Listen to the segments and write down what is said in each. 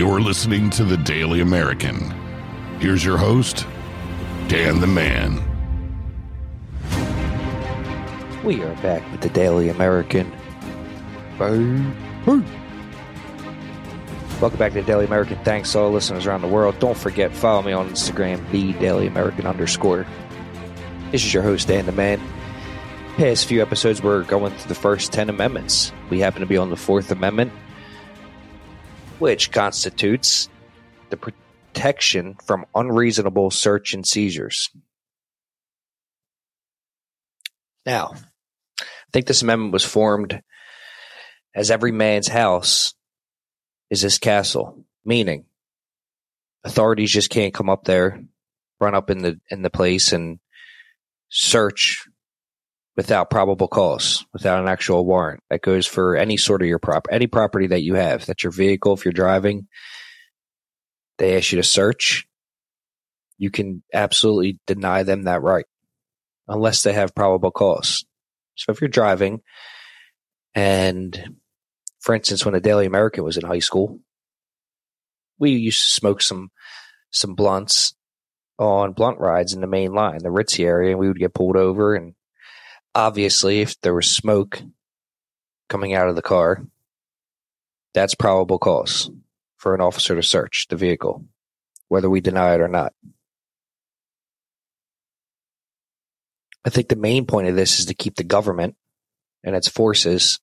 You're listening to the Daily American. Here's your host, Dan the Man. We are back with the Daily American. Bye. Welcome back to the Daily American. Thanks to all listeners around the world. Don't forget, follow me on Instagram, the Daily American underscore. This is your host, Dan the Man. Past few episodes, we're going through the first 10 amendments. We happen to be on the Fourth Amendment, which constitutes the protection from unreasonable search and seizures. Now, I think this amendment was formed as every man's house is his castle, meaning authorities just can't come up there, run up in the in the place and search without probable cause, without an actual warrant. That goes for any sort of your prop, any property that you have. That's your vehicle. If you're driving, they ask you to search. You can absolutely deny them that right, unless they have probable cause. So if you're driving, and for instance, when the Daily American was in high school, we used to smoke some some blunts on blunt rides in the main line, the Ritzy area, and we would get pulled over and obviously, if there was smoke coming out of the car, that's probable cause for an officer to search the vehicle, whether we deny it or not. I think the main point of this is to keep the government and its forces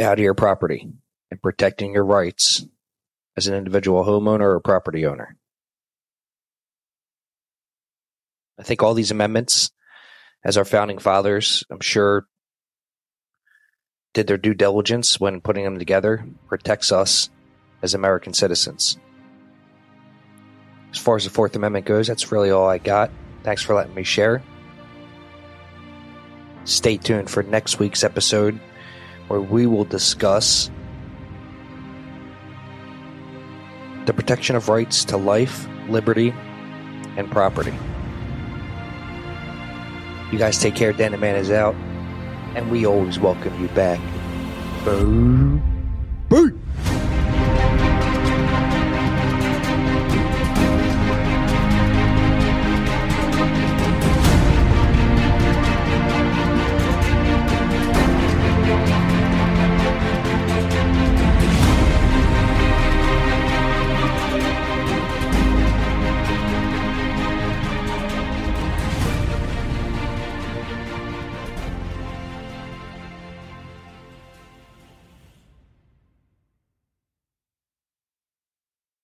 out of your property and protecting your rights as an individual homeowner or property owner. I think all these amendments as our founding fathers, I'm sure, did their due diligence when putting them together, protects us as American citizens. As far as the Fourth Amendment goes, that's really all I got. Thanks for letting me share. Stay tuned for next week's episode where we will discuss the protection of rights to life, liberty, and property. You guys take care. Dan the Man is out. And we always welcome you back. Boo. Boo.